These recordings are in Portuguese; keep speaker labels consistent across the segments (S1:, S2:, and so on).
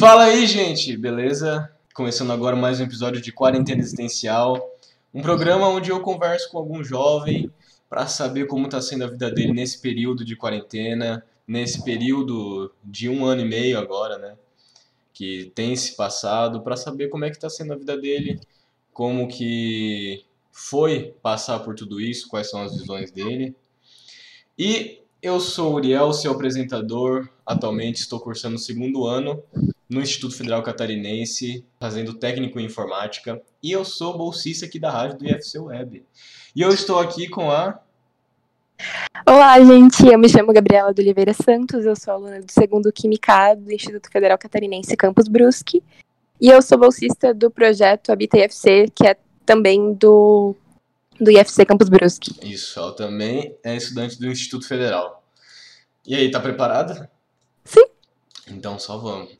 S1: Fala aí, gente, beleza? Começando agora mais um episódio de Quarentena Existencial, um programa onde eu converso com algum jovem para saber como está sendo a vida dele nesse período de quarentena, nesse período de um ano e meio agora, né? Que tem se passado, para saber como é que está sendo a vida dele, como que foi passar por tudo isso, quais são as visões dele. E eu sou o Uriel, seu apresentador. Atualmente estou cursando o segundo ano no Instituto Federal Catarinense, fazendo técnico em informática. E eu sou bolsista aqui da rádio do IFC Web. E eu estou aqui com a.
S2: Olá, gente. Eu me chamo Gabriela de Oliveira Santos. Eu sou aluna do segundo Química do Instituto Federal Catarinense Campus Brusque. E eu sou bolsista do projeto Habita IFC, que é também do, do IFC Campus Brusque.
S1: Isso, ela também é estudante do Instituto Federal. E aí, tá preparada?
S2: Sim.
S1: Então só vamos.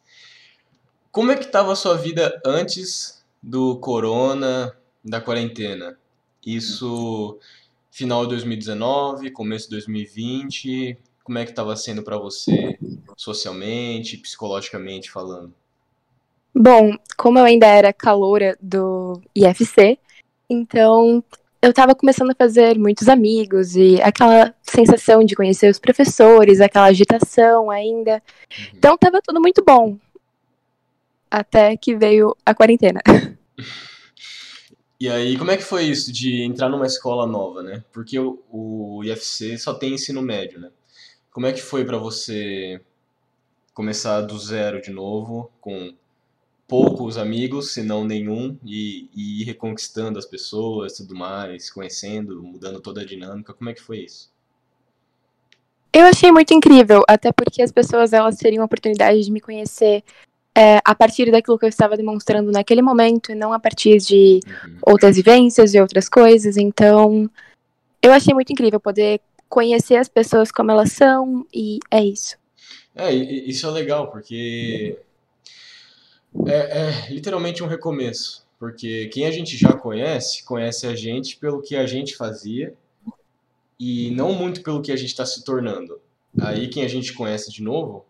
S1: Como é que estava a sua vida antes do corona, da quarentena? Isso final de 2019, começo de 2020, como é que estava sendo para você socialmente, psicologicamente falando?
S2: Bom, como eu ainda era caloura do IFC, então eu estava começando a fazer muitos amigos e aquela sensação de conhecer os professores, aquela agitação ainda. Uhum. Então estava tudo muito bom. Até que veio a quarentena.
S1: E aí, como é que foi isso de entrar numa escola nova, né? Porque o, o IFC só tem ensino médio, né? Como é que foi para você começar do zero de novo, com poucos amigos, se não nenhum, e, e ir reconquistando as pessoas, tudo mais, conhecendo, mudando toda a dinâmica? Como é que foi isso?
S2: Eu achei muito incrível, até porque as pessoas elas teriam a oportunidade de me conhecer é, a partir daquilo que eu estava demonstrando naquele momento, e não a partir de uhum. outras vivências e outras coisas. Então, eu achei muito incrível poder conhecer as pessoas como elas são, e é isso.
S1: É, isso é legal, porque é, é literalmente um recomeço. Porque quem a gente já conhece, conhece a gente pelo que a gente fazia e não muito pelo que a gente está se tornando. Aí quem a gente conhece de novo,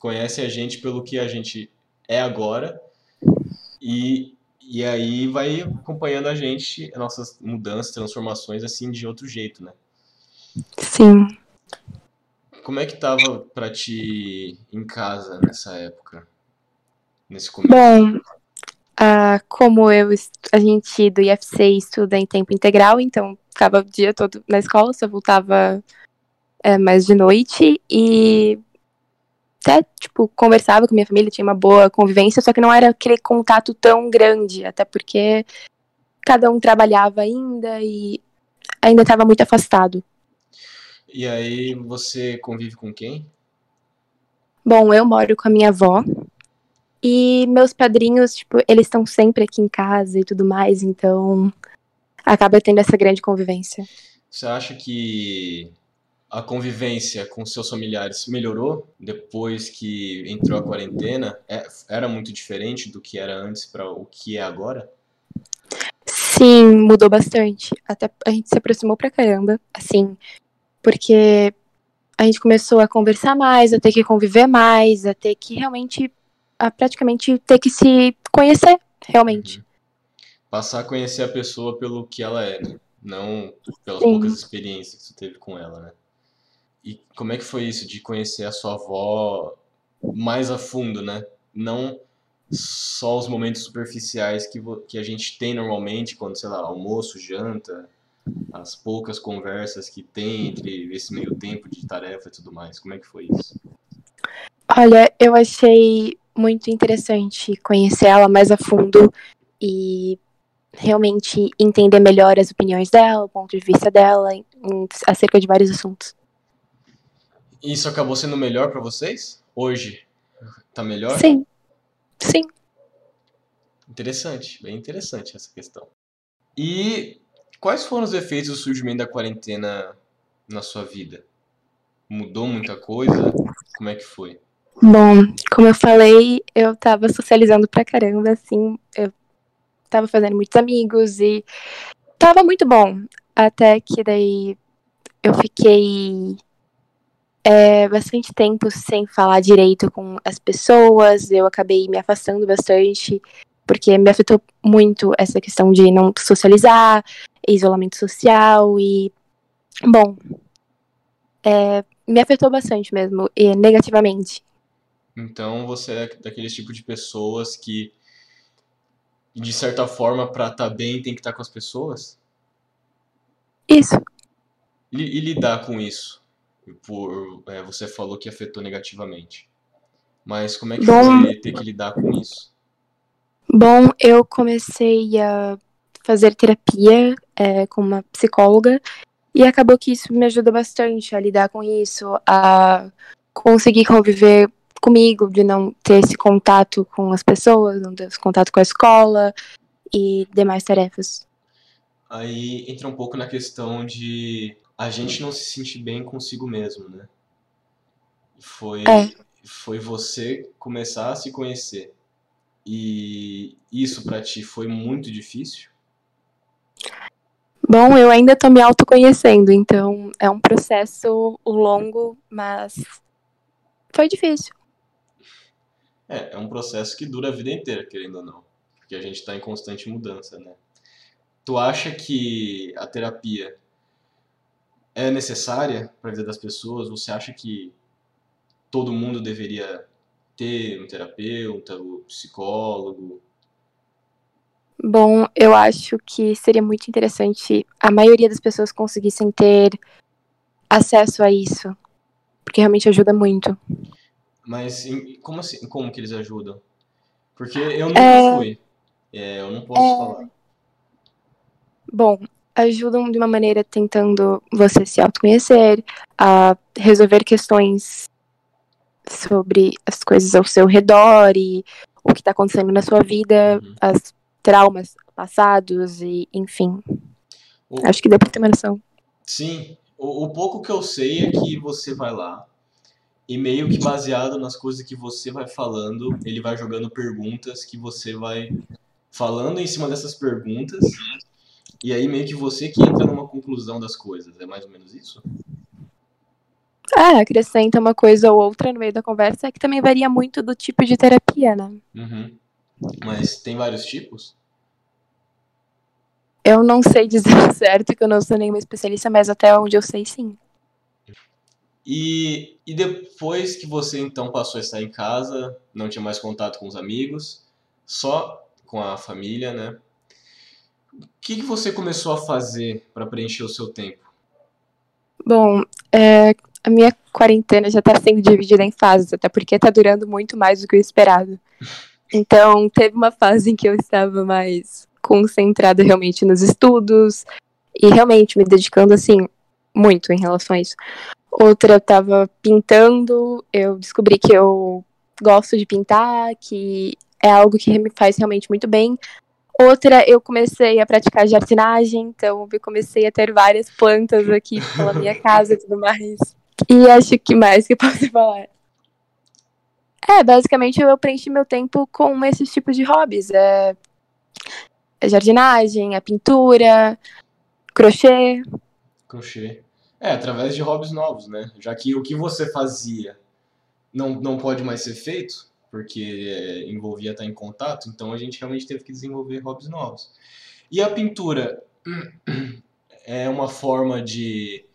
S1: conhece a gente pelo que a gente é agora. E, e aí vai acompanhando a gente, nossas mudanças, transformações, assim, de outro jeito, né?
S2: Sim.
S1: Como é que tava pra ti em casa nessa época? Nesse começo?
S2: Bom, uh, como eu, a gente do IFC estuda em tempo integral, então ficava o dia todo na escola, só voltava é, mais de noite e até, tipo, conversava com minha família, tinha uma boa convivência, só que não era aquele contato tão grande, até porque cada um trabalhava ainda e ainda estava muito afastado.
S1: E aí você convive com quem?
S2: Bom, eu moro com a minha avó. E meus padrinhos, tipo, eles estão sempre aqui em casa e tudo mais, então acaba tendo essa grande convivência.
S1: Você acha que a convivência com seus familiares melhorou depois que entrou a quarentena? É, era muito diferente do que era antes para o que é agora?
S2: Sim, mudou bastante. Até a gente se aproximou pra caramba, assim, porque a gente começou a conversar mais, a ter que conviver mais, a ter que realmente, a praticamente ter que se conhecer, realmente. Uhum.
S1: Passar a conhecer a pessoa pelo que ela é, né? Não pelas Sim. poucas experiências que você teve com ela, né? E como é que foi isso de conhecer a sua avó mais a fundo, né? Não só os momentos superficiais que, que a gente tem normalmente quando, sei lá, almoço, janta, as poucas conversas que tem entre esse meio tempo de tarefa e tudo mais. Como é que foi isso?
S2: Olha, eu achei muito interessante conhecer ela mais a fundo e realmente entender melhor as opiniões dela, o ponto de vista dela em, acerca de vários assuntos.
S1: Isso acabou sendo melhor para vocês? Hoje tá melhor?
S2: Sim. Sim.
S1: Interessante, bem interessante essa questão. E quais foram os efeitos do surgimento da quarentena na sua vida? Mudou muita coisa? Como é que foi?
S2: Bom, como eu falei, eu tava socializando pra caramba, assim, eu tava fazendo muitos amigos e tava muito bom. Até que daí eu fiquei é, bastante tempo sem falar direito com as pessoas, eu acabei me afastando bastante, porque me afetou muito essa questão de não socializar, isolamento social e. Bom. É, me afetou bastante mesmo, e negativamente.
S1: Então você é daquele tipo de pessoas que, de certa forma, para estar tá bem, tem que estar tá com as pessoas?
S2: Isso.
S1: E, e lidar com isso? Por, é, você falou que afetou negativamente. Mas como é que Bom, você ter que lidar com isso?
S2: Bom, eu comecei a fazer terapia é, com uma psicóloga e acabou que isso me ajudou bastante a lidar com isso, a conseguir conviver comigo, de não ter esse contato com as pessoas, não ter esse contato com a escola e demais tarefas.
S1: Aí entra um pouco na questão de a gente não se sentir bem consigo mesmo, né? Foi, é. foi você começar a se conhecer. E isso para ti foi muito difícil?
S2: Bom, eu ainda tô me autoconhecendo, então é um processo longo, mas foi difícil.
S1: É, é um processo que dura a vida inteira, querendo ou não. Porque a gente está em constante mudança, né? Tu acha que a terapia é necessária para a vida das pessoas? Você acha que todo mundo deveria ter um terapeuta, um psicólogo?
S2: Bom, eu acho que seria muito interessante a maioria das pessoas conseguissem ter acesso a isso, porque realmente ajuda muito.
S1: Mas como assim? Como que eles ajudam? Porque eu nunca é... fui. É, eu não posso é... falar.
S2: Bom, ajudam de uma maneira tentando você se autoconhecer, a resolver questões sobre as coisas ao seu redor e o que está acontecendo na sua vida, uhum. as traumas passados e enfim. O... Acho que deu para ter uma noção.
S1: Sim, o, o pouco que eu sei é que você vai lá e meio que baseado nas coisas que você vai falando, ele vai jogando perguntas que você vai falando em cima dessas perguntas e aí meio que você que entra numa conclusão das coisas. É mais ou menos isso?
S2: É, acrescenta uma coisa ou outra no meio da conversa, que também varia muito do tipo de terapia, né?
S1: Uhum. Mas tem vários tipos?
S2: Eu não sei dizer certo, que eu não sou nenhuma especialista, mas até onde eu sei, sim.
S1: E, e depois que você então passou a estar em casa, não tinha mais contato com os amigos, só com a família, né? O que, que você começou a fazer para preencher o seu tempo?
S2: Bom, é, a minha quarentena já está sendo dividida em fases, até porque está durando muito mais do que o esperado. Então, teve uma fase em que eu estava mais concentrada realmente nos estudos e realmente me dedicando assim muito em relação a isso. Outra eu estava pintando, eu descobri que eu gosto de pintar, que é algo que me faz realmente muito bem. Outra, eu comecei a praticar jardinagem, então eu comecei a ter várias plantas aqui pela minha casa e tudo mais. E acho que mais que posso falar. É, basicamente eu preenchi meu tempo com esses tipos de hobbies. É, é jardinagem, a é pintura, crochê.
S1: Crochê. É, através de hobbies novos, né? Já que o que você fazia não, não pode mais ser feito, porque envolvia estar em contato, então a gente realmente teve que desenvolver hobbies novos. E a pintura é uma forma de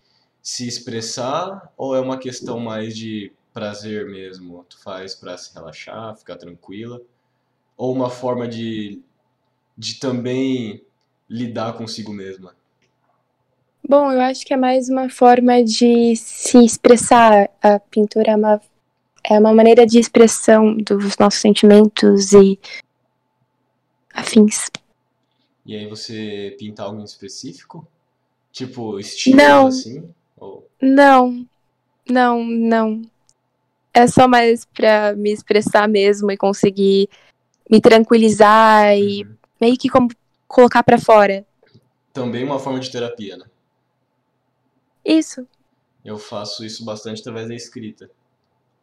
S1: se expressar ou é uma questão mais de prazer mesmo? Tu faz para se relaxar, ficar tranquila? Ou uma forma de, de também lidar consigo mesma?
S2: Bom, eu acho que é mais uma forma de se expressar. A pintura é uma é uma maneira de expressão dos nossos sentimentos e afins.
S1: E aí você pinta algo em específico? Tipo, estilo
S2: não,
S1: assim?
S2: Ou... Não, não, não. É só mais pra me expressar mesmo e conseguir me tranquilizar uhum. e meio que como colocar para fora.
S1: Também uma forma de terapia, né?
S2: Isso.
S1: Eu faço isso bastante através da escrita.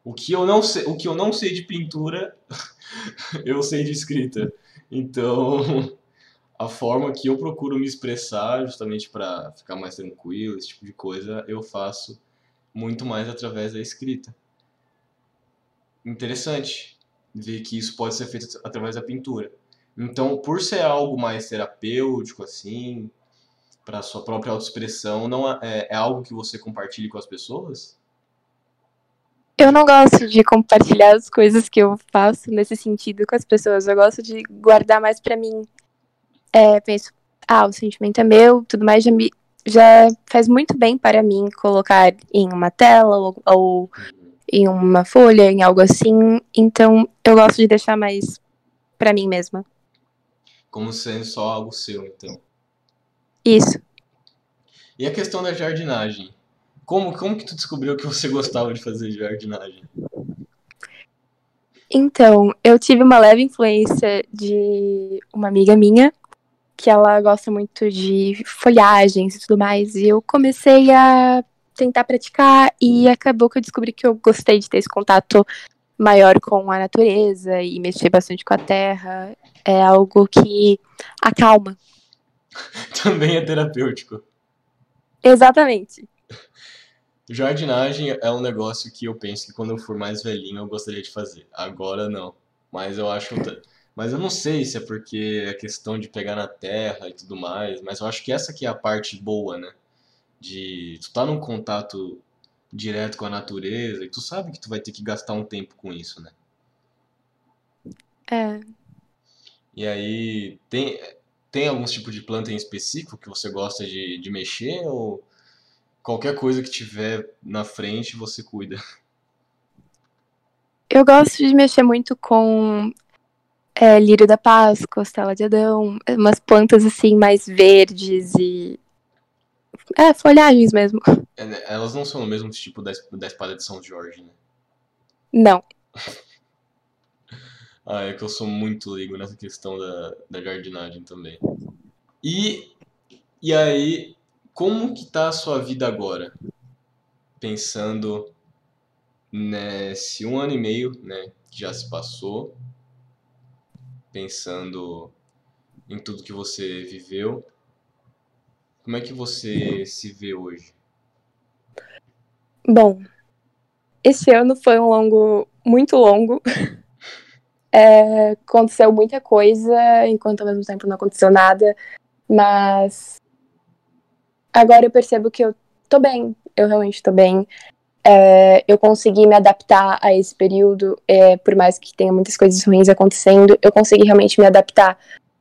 S1: O que eu não sei, o que eu não sei de pintura, eu sei de escrita. Então, a forma que eu procuro me expressar, justamente para ficar mais tranquilo, esse tipo de coisa, eu faço muito mais através da escrita. Interessante ver que isso pode ser feito através da pintura. Então, por ser algo mais terapêutico, assim, para sua própria autoexpressão, não é, é algo que você compartilhe com as pessoas?
S2: Eu não gosto de compartilhar as coisas que eu faço nesse sentido com as pessoas. Eu gosto de guardar mais para mim. É, penso, ah, o sentimento é meu, tudo mais já me já faz muito bem para mim colocar em uma tela ou, ou em uma folha, em algo assim. Então, eu gosto de deixar mais para mim mesma.
S1: Como sendo só algo seu, então.
S2: Isso.
S1: E a questão da jardinagem? Como, como que tu descobriu que você gostava de fazer jardinagem?
S2: Então, eu tive uma leve influência de uma amiga minha, que ela gosta muito de folhagens e tudo mais, e eu comecei a tentar praticar e acabou que eu descobri que eu gostei de ter esse contato maior com a natureza e mexer bastante com a terra. É algo que acalma.
S1: Também é terapêutico.
S2: Exatamente.
S1: Jardinagem é um negócio que eu penso que quando eu for mais velhinho eu gostaria de fazer. Agora não. Mas eu acho. Mas eu não sei se é porque é questão de pegar na terra e tudo mais. Mas eu acho que essa aqui é a parte boa, né? De tu tá num contato direto com a natureza e tu sabe que tu vai ter que gastar um tempo com isso, né?
S2: É.
S1: E aí, tem, tem algum tipo de planta em específico que você gosta de, de mexer ou qualquer coisa que tiver na frente você cuida?
S2: Eu gosto de mexer muito com é, lírio da paz, costela de Adão, umas plantas assim mais verdes e. É, folhagens mesmo.
S1: É, né, elas não são o mesmo tipo da, da espada de São Jorge, né?
S2: Não.
S1: ah, é que eu sou muito ligo nessa questão da, da jardinagem também. E, e aí, como que tá a sua vida agora? Pensando nesse um ano e meio, né, que já se passou, pensando em tudo que você viveu, como é que você se vê hoje?
S2: Bom, esse ano foi um longo, muito longo. É, aconteceu muita coisa, enquanto ao mesmo tempo não aconteceu nada. Mas agora eu percebo que eu tô bem, eu realmente tô bem. É, eu consegui me adaptar a esse período, é, por mais que tenha muitas coisas ruins acontecendo, eu consegui realmente me adaptar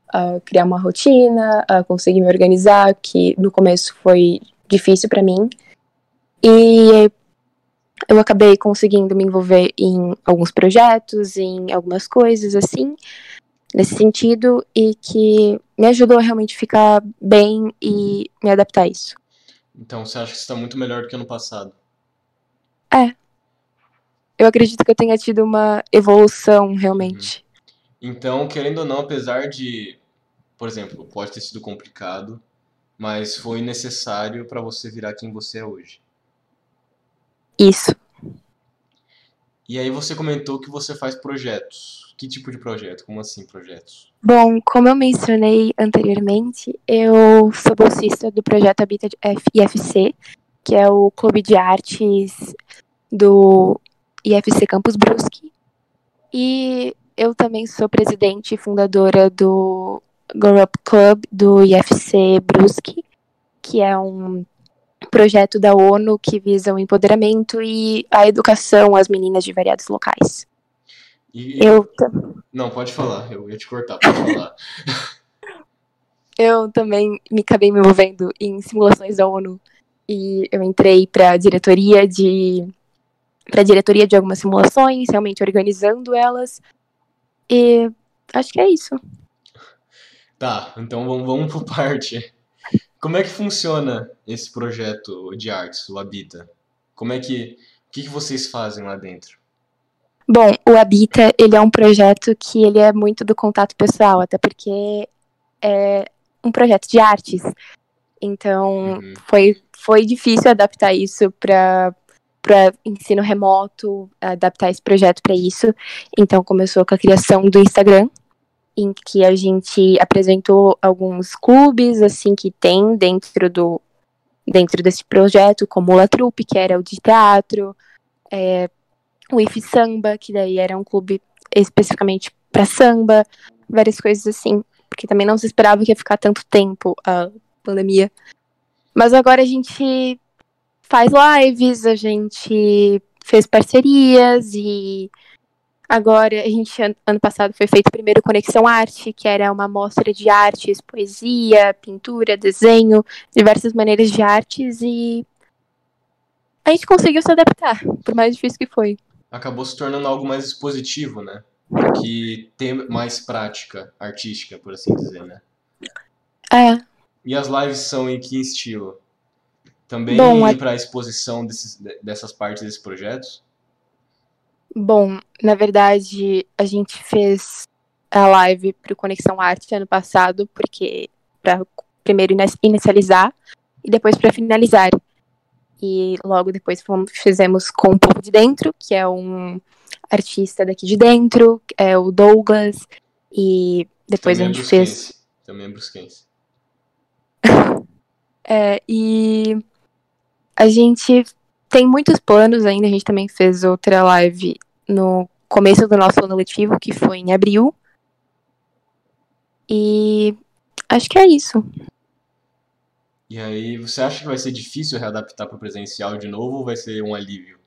S2: a criar uma rotina, a conseguir me organizar, que no começo foi difícil para mim. E eu acabei conseguindo me envolver em alguns projetos, em algumas coisas assim, nesse sentido, e que me ajudou a realmente ficar bem e me adaptar a isso.
S1: Então você acha que está muito melhor do que ano passado?
S2: É. Eu acredito que eu tenha tido uma evolução realmente.
S1: Uhum. Então, querendo ou não, apesar de, por exemplo, pode ter sido complicado, mas foi necessário para você virar quem você é hoje.
S2: Isso.
S1: E aí você comentou que você faz projetos. Que tipo de projeto? Como assim projetos?
S2: Bom, como eu mencionei anteriormente, eu sou bolsista do projeto Habitat IFC, que é o clube de artes do IFC Campus Brusque. E eu também sou presidente e fundadora do Grow Up Club do IFC Brusque, que é um projeto da ONU que visa o empoderamento e a educação às meninas de variados locais.
S1: E... Eu Não, pode falar, eu ia te cortar, pode falar.
S2: eu também me acabei me envolvendo em simulações da ONU e eu entrei para a diretoria de para diretoria de algumas simulações, realmente organizando elas. E acho que é isso.
S1: Tá, então vamos, vamos por parte. Como é que funciona esse projeto de artes, o Habita? Como é que o que, que vocês fazem lá dentro?
S2: Bom, o Habita, ele é um projeto que ele é muito do contato pessoal, até porque é um projeto de artes. Então, uhum. foi, foi difícil adaptar isso para para ensino remoto, adaptar esse projeto para isso. Então começou com a criação do Instagram, em que a gente apresentou alguns clubes assim que tem dentro do dentro desse projeto, como o La Troupe, que era o de teatro, é, o IF Samba, que daí era um clube especificamente para samba, várias coisas assim, porque também não se esperava que ia ficar tanto tempo a pandemia. Mas agora a gente faz lives, a gente fez parcerias e agora a gente ano passado foi feito primeiro Conexão Arte, que era uma mostra de artes, poesia, pintura, desenho, diversas maneiras de artes e a gente conseguiu se adaptar, por mais difícil que foi.
S1: Acabou se tornando algo mais expositivo, né? Que ter mais prática artística, por assim dizer, né?
S2: É.
S1: E as lives são em que estilo? Também
S2: a-
S1: para exposição desses, dessas partes desses projetos?
S2: Bom, na verdade, a gente fez a live pro Conexão Arte ano passado, porque para primeiro inicializar e depois para finalizar. E logo depois fomos- fizemos com o Povo de Dentro, que é um artista daqui de dentro, é o Douglas, e depois a
S1: Também é
S2: gente fez.
S1: brusquense. Também é brusquense.
S2: É, e a gente tem muitos planos ainda. A gente também fez outra live no começo do nosso ano letivo, que foi em abril. E acho que é isso.
S1: E aí, você acha que vai ser difícil readaptar para o presencial de novo ou vai ser um alívio?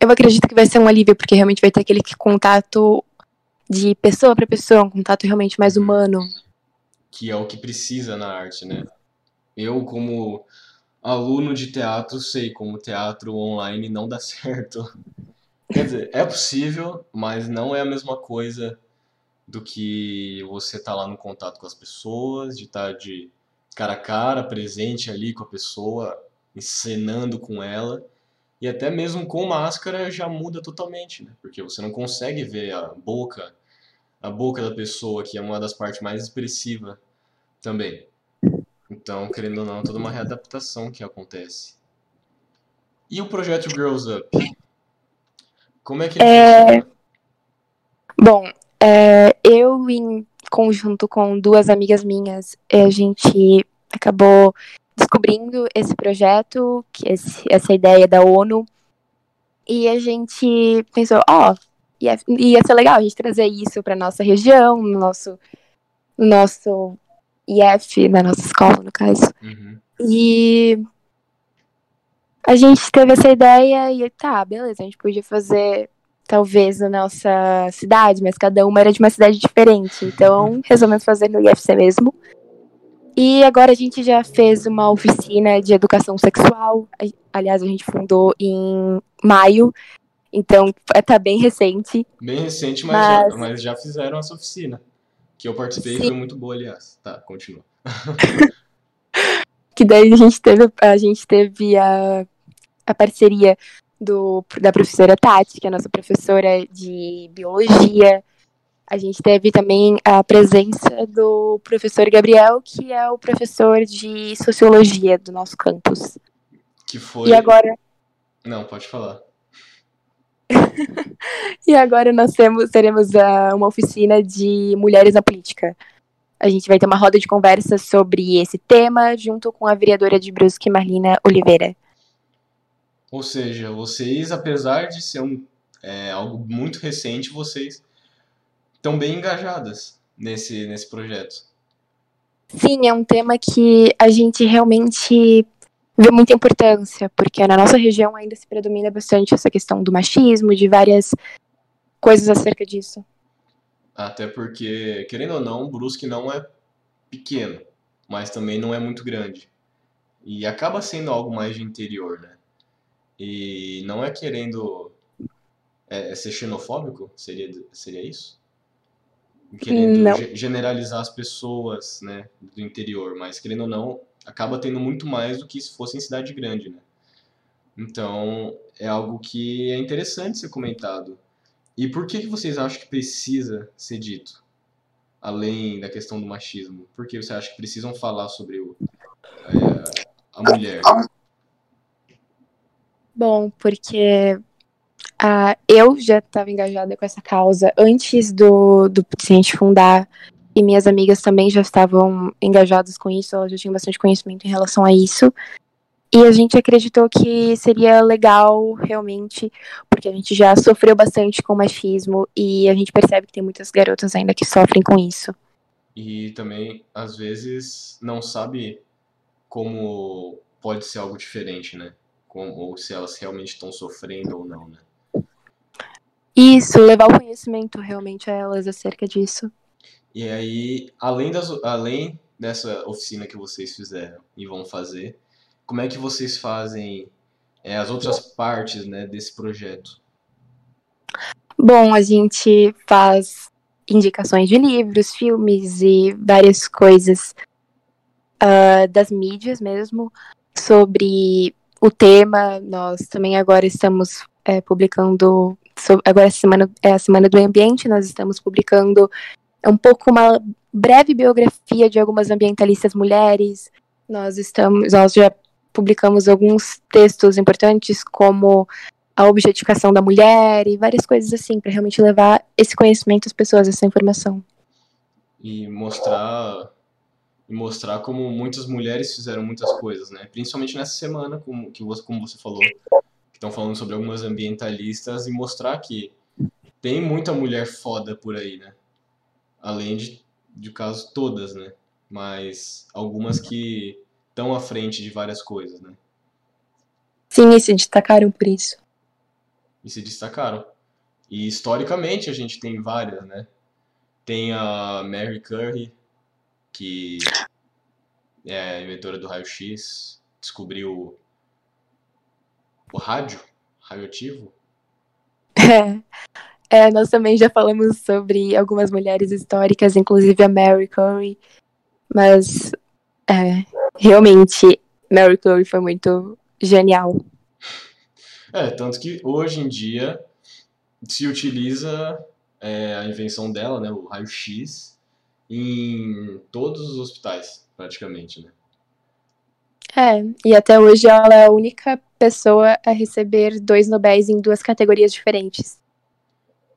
S2: Eu acredito que vai ser um alívio, porque realmente vai ter aquele contato de pessoa para pessoa, um contato realmente mais humano.
S1: Que é o que precisa na arte, né? Eu, como aluno de teatro, sei como teatro online não dá certo. Quer dizer, é possível, mas não é a mesma coisa do que você estar lá no contato com as pessoas, de estar de cara a cara, presente ali com a pessoa, encenando com ela. E até mesmo com máscara já muda totalmente, né? Porque você não consegue ver a boca, a boca da pessoa, que é uma das partes mais expressivas também. Então, querendo ou não, é toda uma readaptação que acontece. E o projeto Girls Up? Como é que ele
S2: É,
S1: funciona?
S2: Bom, é, eu, em conjunto com duas amigas minhas, a gente acabou descobrindo esse projeto, que esse- essa ideia da ONU, e a gente pensou, ó, ia, ia ser legal a gente trazer isso para nossa região, no nosso, no nosso IF, na nossa escola, no caso.
S1: Uhum.
S2: E a gente teve essa ideia e tá, beleza, a gente podia fazer talvez na nossa cidade, mas cada uma era de uma cidade diferente. Então resolvemos fazer no IFC mesmo. E agora a gente já fez uma oficina de educação sexual. Aliás, a gente fundou em maio. Então tá bem recente.
S1: Bem recente, mas, Já,
S2: Mas-
S1: mas já fizeram essa oficina. Que eu participei e
S2: Sim.
S1: foi muito boa, aliás. Tá, continua.
S2: Que daí a gente teve, a gente teve a, a parceria do, da professora Tati, que é a nossa professora de biologia. A gente teve também a presença do professor Gabriel, que é o professor de sociologia do nosso campus.
S1: Que foi.
S2: E agora,
S1: Não, pode falar.
S2: e agora nós temos, teremos ah, uma oficina de mulheres na política. A gente vai ter uma roda de conversa sobre esse tema, junto com a vereadora de Brusque, Marlina Oliveira.
S1: Ou seja, vocês, apesar de ser um, é, algo muito recente, vocês estão bem engajadas nesse, nesse projeto.
S2: Sim, é um tema que a gente realmente vê muita importância, porque na nossa região ainda se predomina bastante essa questão do machismo, de várias coisas acerca disso.
S1: Até porque, querendo ou não, Brusque não é pequeno, mas também não é muito grande. E acaba sendo algo mais de interior, né? E não é querendo é, é ser xenofóbico? Seria, seria isso? Querendo
S2: Não.
S1: ge- generalizar as pessoas, né, do interior, mas querendo ou não, acaba tendo muito mais do que se fosse em cidade grande, né? Então, é algo que é interessante ser comentado. E por que que vocês acham que precisa ser dito? Além da questão do machismo. Por que você acha que precisam falar sobre o, é, a mulher?
S2: Bom, porque ah, eu já estava engajada com essa causa antes do, do gente fundar e minhas amigas também já estavam engajadas com isso, elas já tinham bastante conhecimento em relação a isso. E a gente acreditou que seria legal realmente, porque a gente já sofreu bastante com machismo e a gente percebe que tem muitas garotas ainda que sofrem com isso.
S1: E também, às vezes, não sabe como pode ser algo diferente, né? Como, ou se elas realmente estão sofrendo ou não, né?
S2: Isso, levar o conhecimento realmente a elas acerca disso.
S1: E aí, além, das, além dessa oficina que vocês fizeram e vão fazer, como é que vocês fazem é, as outras partes né, desse projeto?
S2: Bom, a gente faz indicações de livros, filmes e várias coisas uh, das mídias mesmo sobre o tema. Nós também agora estamos é, publicando, agora a semana, é a Semana do Ambiente, nós estamos publicando um pouco uma breve biografia de algumas ambientalistas mulheres. Nós estamos, nós já publicamos alguns textos importantes, como a objetificação da mulher e várias coisas assim, para realmente levar esse conhecimento às pessoas, essa informação.
S1: E mostrar mostrar como muitas mulheres fizeram muitas coisas, né? Principalmente nessa semana, como, que você, como você falou, estão falando sobre algumas ambientalistas e mostrar que tem muita mulher foda por aí, né? Além de, de caso todas, né? Mas algumas que tão à frente de várias coisas, né?
S2: Sim, e se destacaram por isso.
S1: E se destacaram. E historicamente a gente tem várias, né? Tem a Mary Curry, que é a inventora do raio-x, descobriu o rádio, radioativo.
S2: É, é, nós também já falamos sobre algumas mulheres históricas, inclusive a Mary Curry, mas é, realmente, Mary Curry foi muito genial.
S1: É, tanto que hoje em dia se utiliza é, a invenção dela, né, o raio-x, em todos os hospitais, praticamente, né?
S2: É, e até hoje ela é a única pessoa a receber dois Nobéis em duas categorias diferentes.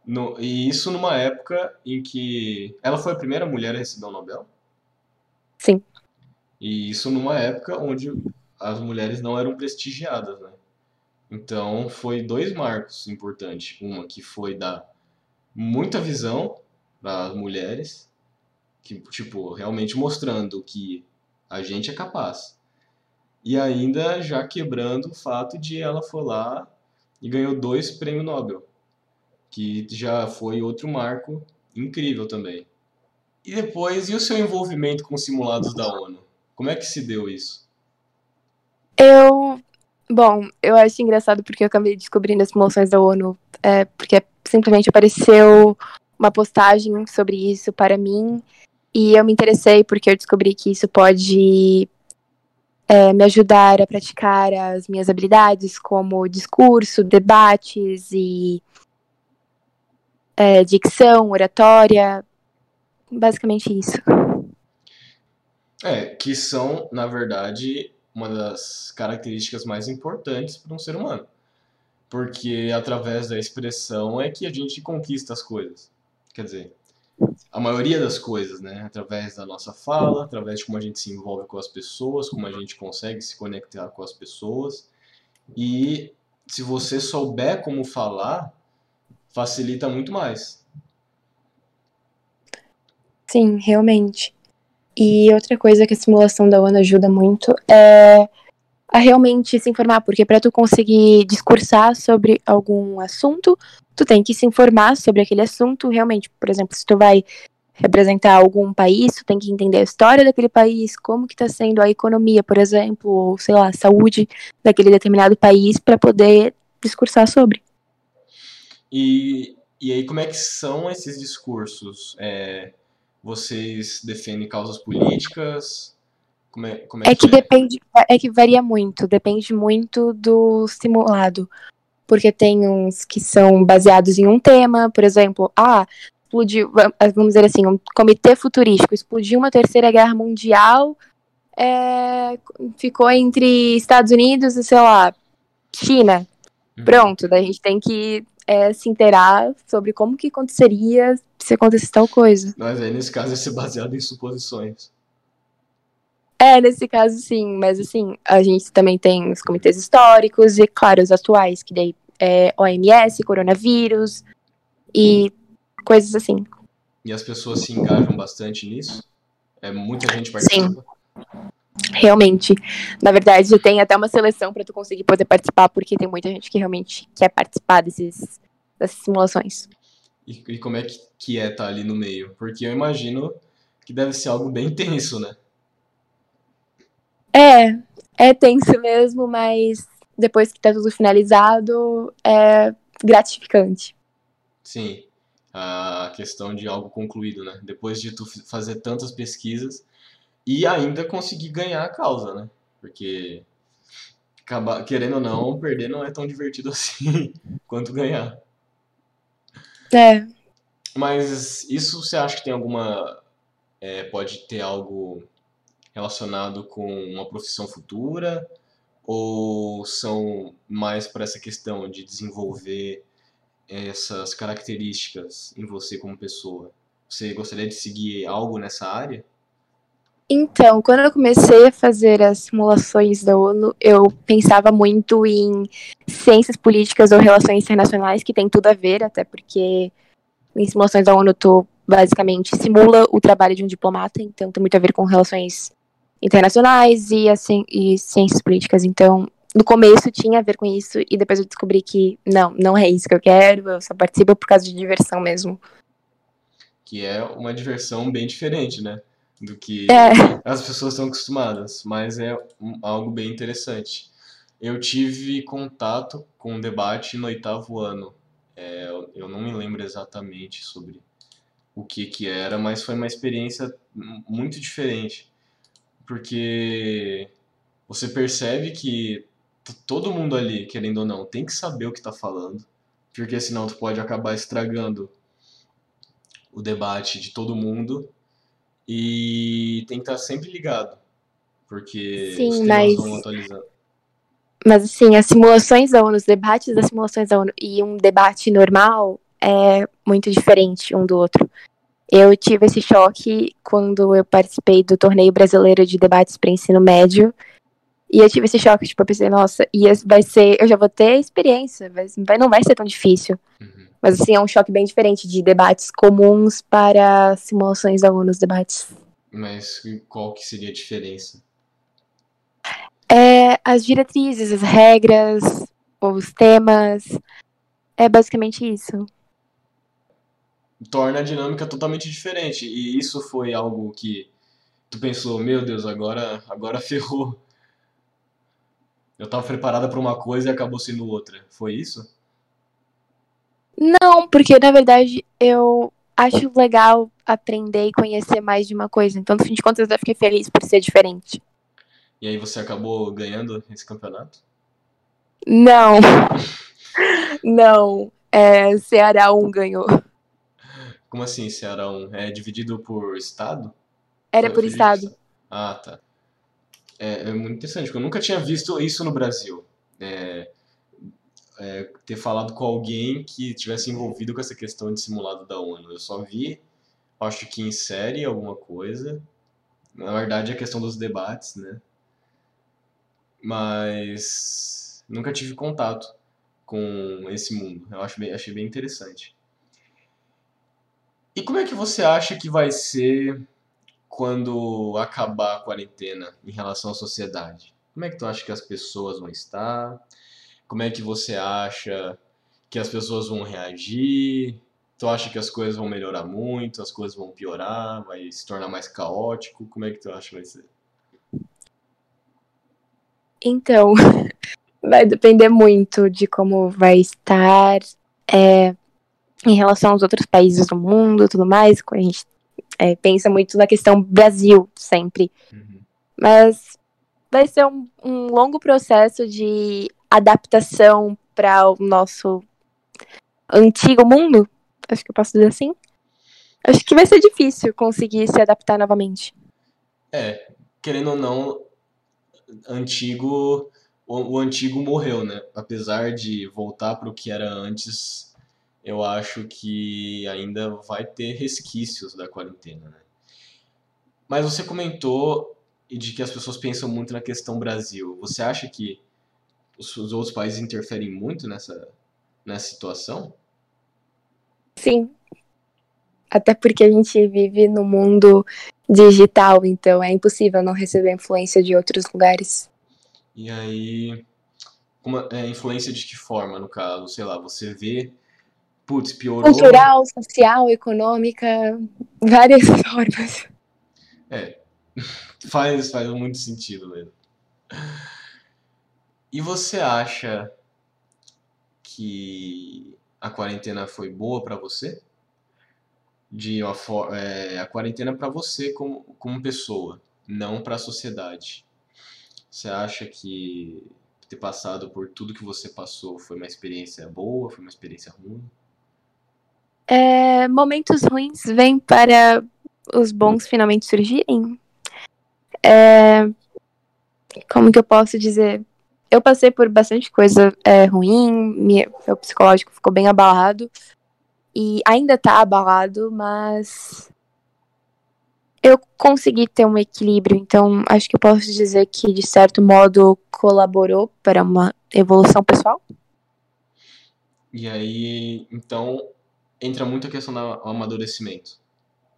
S1: No, e isso numa época em que ela foi a primeira mulher a receber o um Nobel?
S2: Sim.
S1: E isso numa época onde as mulheres não eram prestigiadas, né? Então foi dois marcos importantes. Uma que foi dar muita visão para as mulheres, que tipo realmente mostrando que a gente é capaz. E ainda já quebrando o fato de ela foi lá e ganhou dois prêmios Nobel, que já foi outro marco incrível também. E depois, e o seu envolvimento com simulados da ONU? Como é que se deu isso?
S2: Eu. Bom, eu acho engraçado porque eu acabei descobrindo as moções da ONU, é, porque simplesmente apareceu uma postagem sobre isso para mim e eu me interessei porque eu descobri que isso pode é, me ajudar a praticar as minhas habilidades, como discurso, debates e é, dicção, oratória, basicamente isso.
S1: É, que são, na verdade, uma das características mais importantes para um ser humano. Porque através da expressão é que a gente conquista as coisas. Quer dizer, a maioria das coisas, né? Através da nossa fala, através de como a gente se envolve com as pessoas, como a gente consegue se conectar com as pessoas. E se você souber como falar, facilita muito mais.
S2: Sim, realmente. E outra coisa que a simulação da ONU ajuda muito é a realmente se informar, porque para tu conseguir discursar sobre algum assunto, tu tem que se informar sobre aquele assunto realmente. Por exemplo, se tu vai representar algum país, tu tem que entender a história daquele país, como que está sendo a economia, por exemplo, ou sei lá, a saúde daquele determinado país para poder discursar sobre.
S1: E, e aí como é que são esses discursos? É, vocês defendem causas políticas? Como é, como
S2: é, é que, que é? depende, é que varia muito, depende muito do simulado. Porque tem uns que são baseados em um tema, por exemplo, ah, explodiu, vamos dizer assim, um comitê futurístico, explodiu uma terceira guerra mundial, é, ficou entre Estados Unidos e, sei lá, China. Uhum. Pronto, daí a gente tem que é, se inteirar sobre como que aconteceria se acontece tal coisa.
S1: Mas aí, nesse caso, ia ser baseado em suposições.
S2: É, nesse caso, sim. Mas, assim, a gente também tem os comitês históricos e, claro, os atuais, que daí é OMS, coronavírus e coisas assim.
S1: E as pessoas se engajam bastante nisso? É muita gente participa?
S2: Sim. Realmente. Na verdade, tem até uma seleção para tu conseguir poder participar, porque tem muita gente que realmente quer participar desses, dessas simulações.
S1: E, e como é que, que é estar tá ali no meio? Porque eu imagino que deve ser algo bem tenso, né?
S2: É, é tenso mesmo, mas depois que tá tudo finalizado, é gratificante.
S1: Sim, a questão de algo concluído, né? Depois de tu fazer tantas pesquisas e ainda conseguir ganhar a causa, né? Porque acabar, querendo ou não, perder não é tão divertido assim quanto ganhar.
S2: É.
S1: Mas isso você acha que tem alguma. É, pode ter algo relacionado com uma profissão futura? Ou são mais para essa questão de desenvolver essas características em você como pessoa? Você gostaria de seguir algo nessa área?
S2: Então, quando eu comecei a fazer as simulações da ONU, eu pensava muito em ciências políticas ou relações internacionais, que tem tudo a ver, até porque em simulações da ONU tu basicamente simula o trabalho de um diplomata, então tem muito a ver com relações internacionais e, assim, e ciências políticas. Então, no começo tinha a ver com isso e depois eu descobri que não, não é isso que eu quero, eu só participo por causa de diversão mesmo.
S1: Que é uma diversão bem diferente, né? Do que
S2: é.
S1: as pessoas estão acostumadas, mas é algo bem interessante. Eu tive contato com um debate no oitavo ano. É, eu não me lembro exatamente sobre o que que era, mas foi uma experiência muito diferente porque você percebe que todo mundo ali, querendo ou não, tem que saber o que está falando, porque senão tu pode acabar estragando o debate de todo mundo e tem que estar tá sempre ligado, porque
S2: Sim,
S1: os temas
S2: mas...
S1: vão atualizando.
S2: Mas assim, as simulações da ONU, os debates das simulações da ONU e um debate normal é muito diferente um do outro. Eu tive esse choque quando eu participei do torneio brasileiro de debates para ensino médio. E eu tive esse choque, tipo, eu pensei, nossa, e vai ser, eu já vou ter experiência, vai, não vai ser tão difícil. Uhum. Mas assim, é um choque bem diferente de debates comuns para simulações da ONU, os debates.
S1: Mas qual que seria a diferença?
S2: É, as diretrizes, as regras, os temas. É basicamente isso
S1: torna a dinâmica totalmente diferente. E isso foi algo que tu pensou, meu Deus, agora, agora ferrou. Eu estava preparada para uma coisa e acabou sendo outra. Foi isso?
S2: Não, porque na verdade eu acho legal aprender e conhecer mais de uma coisa. Então, no fim de contas, eu fiquei feliz por ser diferente.
S1: E aí você acabou ganhando esse campeonato?
S2: Não. Não. É, Ceará 1 ganhou.
S1: Como assim, Ceará 1? É dividido por estado?
S2: Era por estado.
S1: Ah, tá. É, é, muito interessante, porque eu nunca tinha visto isso no Brasil. É, é, ter falado com alguém que tivesse envolvido com essa questão de simulado da ONU. Eu só vi, acho que em série alguma coisa. Na verdade, a questão dos debates, né? Mas nunca tive contato com esse mundo. Eu acho bem, achei bem interessante. E como é que você acha que vai ser quando acabar a quarentena em relação à sociedade? Como é que tu acha que as pessoas vão estar? Como é que você acha que as pessoas vão reagir? Tu acha que as coisas vão melhorar muito, as coisas vão piorar, vai se tornar mais caótico? Como é que tu acha que vai ser?
S2: Então, vai depender muito de como vai estar. É, em relação aos outros países do mundo tudo mais, a gente é, pensa muito na questão Brasil sempre. Uhum. Mas vai ser um, um longo processo de adaptação para o nosso antigo mundo, acho que eu posso dizer assim. Acho que vai ser difícil conseguir se adaptar novamente.
S1: É, querendo ou não, antigo, o, o antigo morreu, né? Apesar de voltar para o que era antes, eu acho que ainda vai ter resquícios da quarentena, né? Mas você comentou de que as pessoas pensam muito na questão Brasil. Você acha que os, os outros países interferem muito nessa, nessa situação?
S2: Sim. Até porque a gente vive no mundo digital, então é impossível não receber influência de outros lugares.
S1: E aí, como é influência de que forma, no caso? Sei lá, você vê, putz, piorou.
S2: Cultural, social, econômica, várias formas.
S1: É, faz, faz muito sentido mesmo. E você acha que a quarentena foi boa para você? De uma for é, a quarentena para você como, como pessoa, não para a sociedade. Você acha que ter passado por tudo que você passou foi uma experiência boa, foi uma experiência ruim?
S2: É, momentos ruins vêm para os bons finalmente surgirem. É, como que eu posso dizer? Eu passei por bastante coisa é, ruim, minha, meu psicológico ficou bem abalado. E ainda tá abalado, mas eu consegui ter um equilíbrio, então acho que eu posso dizer que, de certo modo, colaborou para uma evolução pessoal.
S1: E aí, então, entra muito a questão do amadurecimento.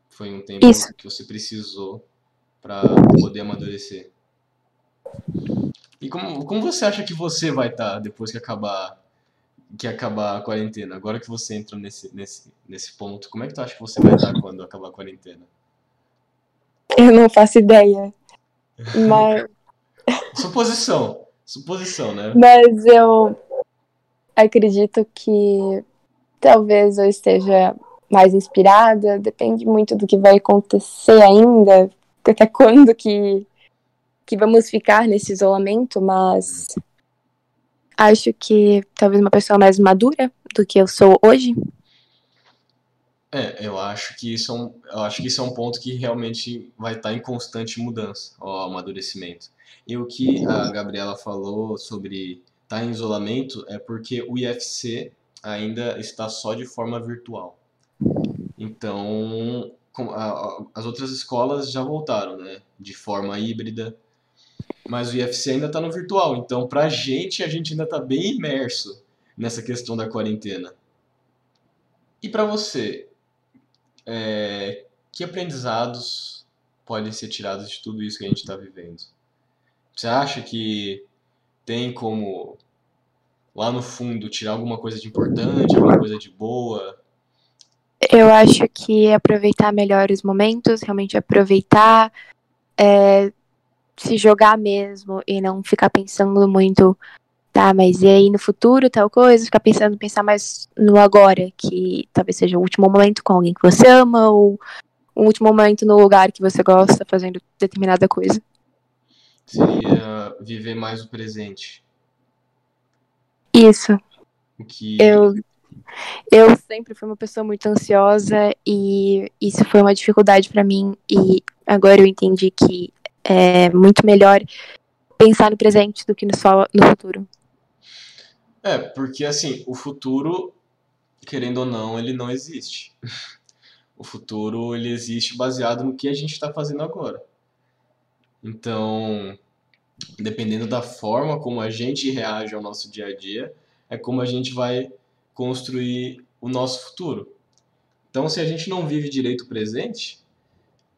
S1: Foi um tempo Isso. que você precisou para poder amadurecer. E como, como você acha que você vai estar tá depois que acabar que acabar a quarentena? Agora que você entra nesse, nesse, nesse ponto, como é que tu acha que você vai estar tá quando acabar a quarentena?
S2: Eu não faço ideia. Mas.
S1: Suposição. Suposição, né?
S2: Mas eu acredito que talvez eu esteja mais inspirada. Depende muito do que vai acontecer ainda. Até quando que, que vamos ficar nesse isolamento, mas acho que talvez uma pessoa mais madura do que eu sou hoje.
S1: É, eu acho que isso é um, eu acho que isso é um ponto que realmente vai estar em constante mudança, o amadurecimento. E o que a Gabriela falou sobre estar em isolamento é porque o IFC ainda está só de forma virtual. Então, as outras escolas já voltaram, né, de forma híbrida, mas o IFC ainda está no virtual. Então, para a gente, a gente ainda está bem imerso nessa questão da quarentena. E para você, é, que aprendizados podem ser tirados de tudo isso que a gente está vivendo? Você acha que tem como, lá no fundo, tirar alguma coisa de importante, alguma coisa de boa?
S2: Eu acho que aproveitar melhor os momentos, realmente aproveitar, é, se jogar mesmo e não ficar pensando muito tá, mas e aí no futuro, tal coisa, ficar pensando, pensar mais no agora, que talvez seja o último momento com alguém que você ama, ou o último momento no lugar que você gosta, fazendo determinada coisa.
S1: Seria viver mais o presente.
S2: Isso. Que... Eu, eu sempre fui uma pessoa muito ansiosa e isso foi uma dificuldade para mim e agora eu entendi que é muito melhor pensar no presente do que no, só no futuro.
S1: É, porque assim, o futuro, querendo ou não, ele não existe. O futuro, ele existe baseado no que a gente está fazendo agora. Então, dependendo da forma como a gente reage ao nosso dia a dia, é como a gente vai construir o nosso futuro. Então, se a gente não vive direito o presente,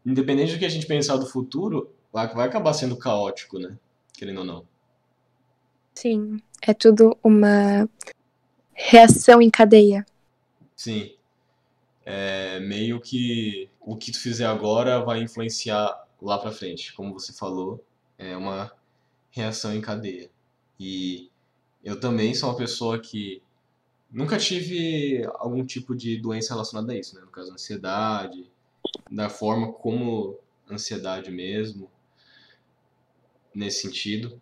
S1: independente do que a gente pensar do futuro, vai, acabar sendo caótico, né? Querendo ou não.
S2: Sim, é tudo uma reação em cadeia.
S1: Sim. É meio que o que tu fizer agora vai influenciar lá pra frente. Como você falou, é uma reação em cadeia. E eu também sou uma pessoa que nunca tive algum tipo de doença relacionada a isso, né? No caso, ansiedade, da forma como ansiedade mesmo, nesse sentido.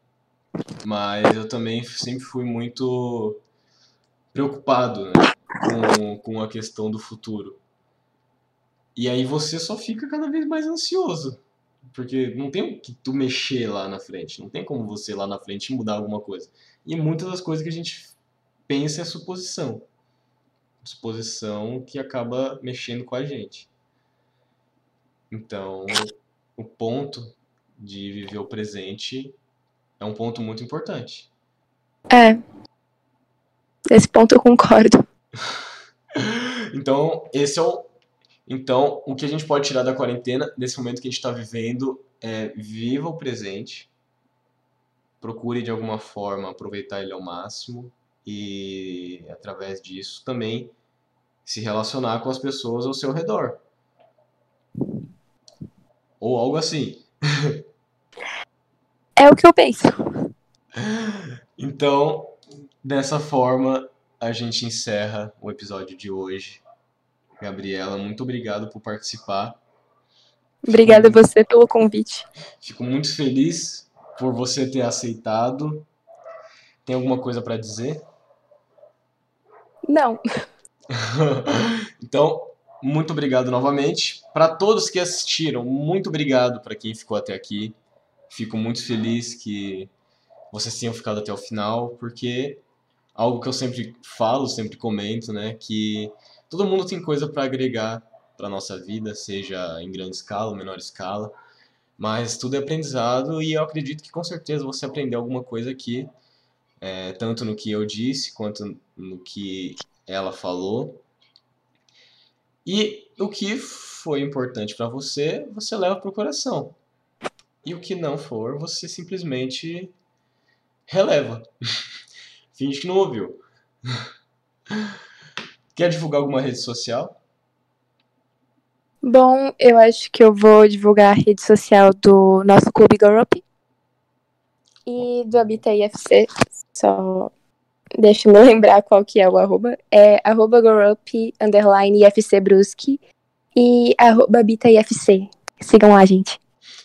S1: Mas eu também sempre fui muito preocupado né, com, com a questão do futuro. E aí você só fica cada vez mais ansioso. Porque não tem o que tu mexer lá na frente. Não tem como você lá na frente mudar alguma coisa. E muitas das coisas que a gente pensa é suposição. disposição que acaba mexendo com a gente. Então, o ponto de viver o presente é um ponto muito importante.
S2: É. Nesse ponto eu concordo.
S1: então, esse é o. Então, o que a gente pode tirar da quarentena, nesse momento que a gente está vivendo, é viva o presente, procure de alguma forma aproveitar ele ao máximo e, através disso, também se relacionar com as pessoas ao seu redor. Ou algo assim.
S2: É o que eu penso.
S1: Então, dessa forma, a gente encerra o episódio de hoje. Gabriela, muito obrigado por participar.
S2: Obrigada a você pelo convite.
S1: Fico muito feliz por você ter aceitado. Tem alguma coisa para dizer?
S2: Não.
S1: então, muito obrigado novamente. Para todos que assistiram, muito obrigado para quem ficou até aqui. Fico muito feliz que vocês tenham ficado até o final, porque algo que eu sempre falo, sempre comento, né, que todo mundo tem coisa para agregar para nossa vida, seja em grande escala ou menor escala, mas tudo é aprendizado e eu acredito que com certeza você aprendeu alguma coisa aqui, é, tanto no que eu disse quanto no que ela falou. E o que foi importante para você, você leva para o coração. E o que não for, você simplesmente releva. Finge que não ouviu. Quer divulgar alguma rede social?
S2: Bom, eu acho que eu vou divulgar a rede social do nosso clube Girl Up e do Habita IFC. Só deixa eu lembrar qual que é o arroba. É arroba GrowUp, underline IFC Brusque e arroba Habita IFC. Sigam lá, gente.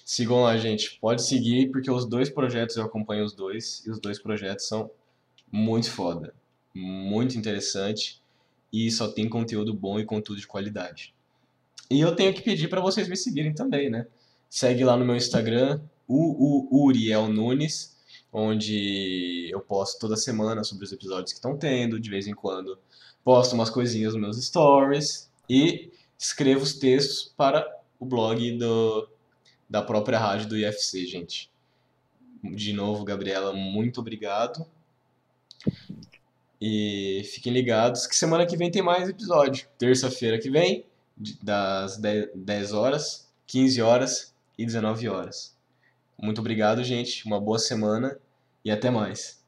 S1: Sigam lá, gente. Pode seguir, porque os dois projetos eu acompanho os dois, e os dois projetos são muito foda. Muito interessante. E só tem conteúdo bom e conteúdo de qualidade. E eu tenho que pedir para vocês me seguirem também, né? Segue lá no meu Instagram, o Uriel Nunes, onde eu posto toda semana sobre os episódios que estão tendo, de vez em quando posto umas coisinhas nos meus stories e escrevo os textos para o blog do, da própria rádio do IFC, gente. De novo, Gabriela, muito obrigado. E fiquem ligados que semana que vem tem mais episódio. Terça-feira que vem, das 10 horas, 15 horas e 19 horas. Muito obrigado, gente. Uma boa semana e até mais.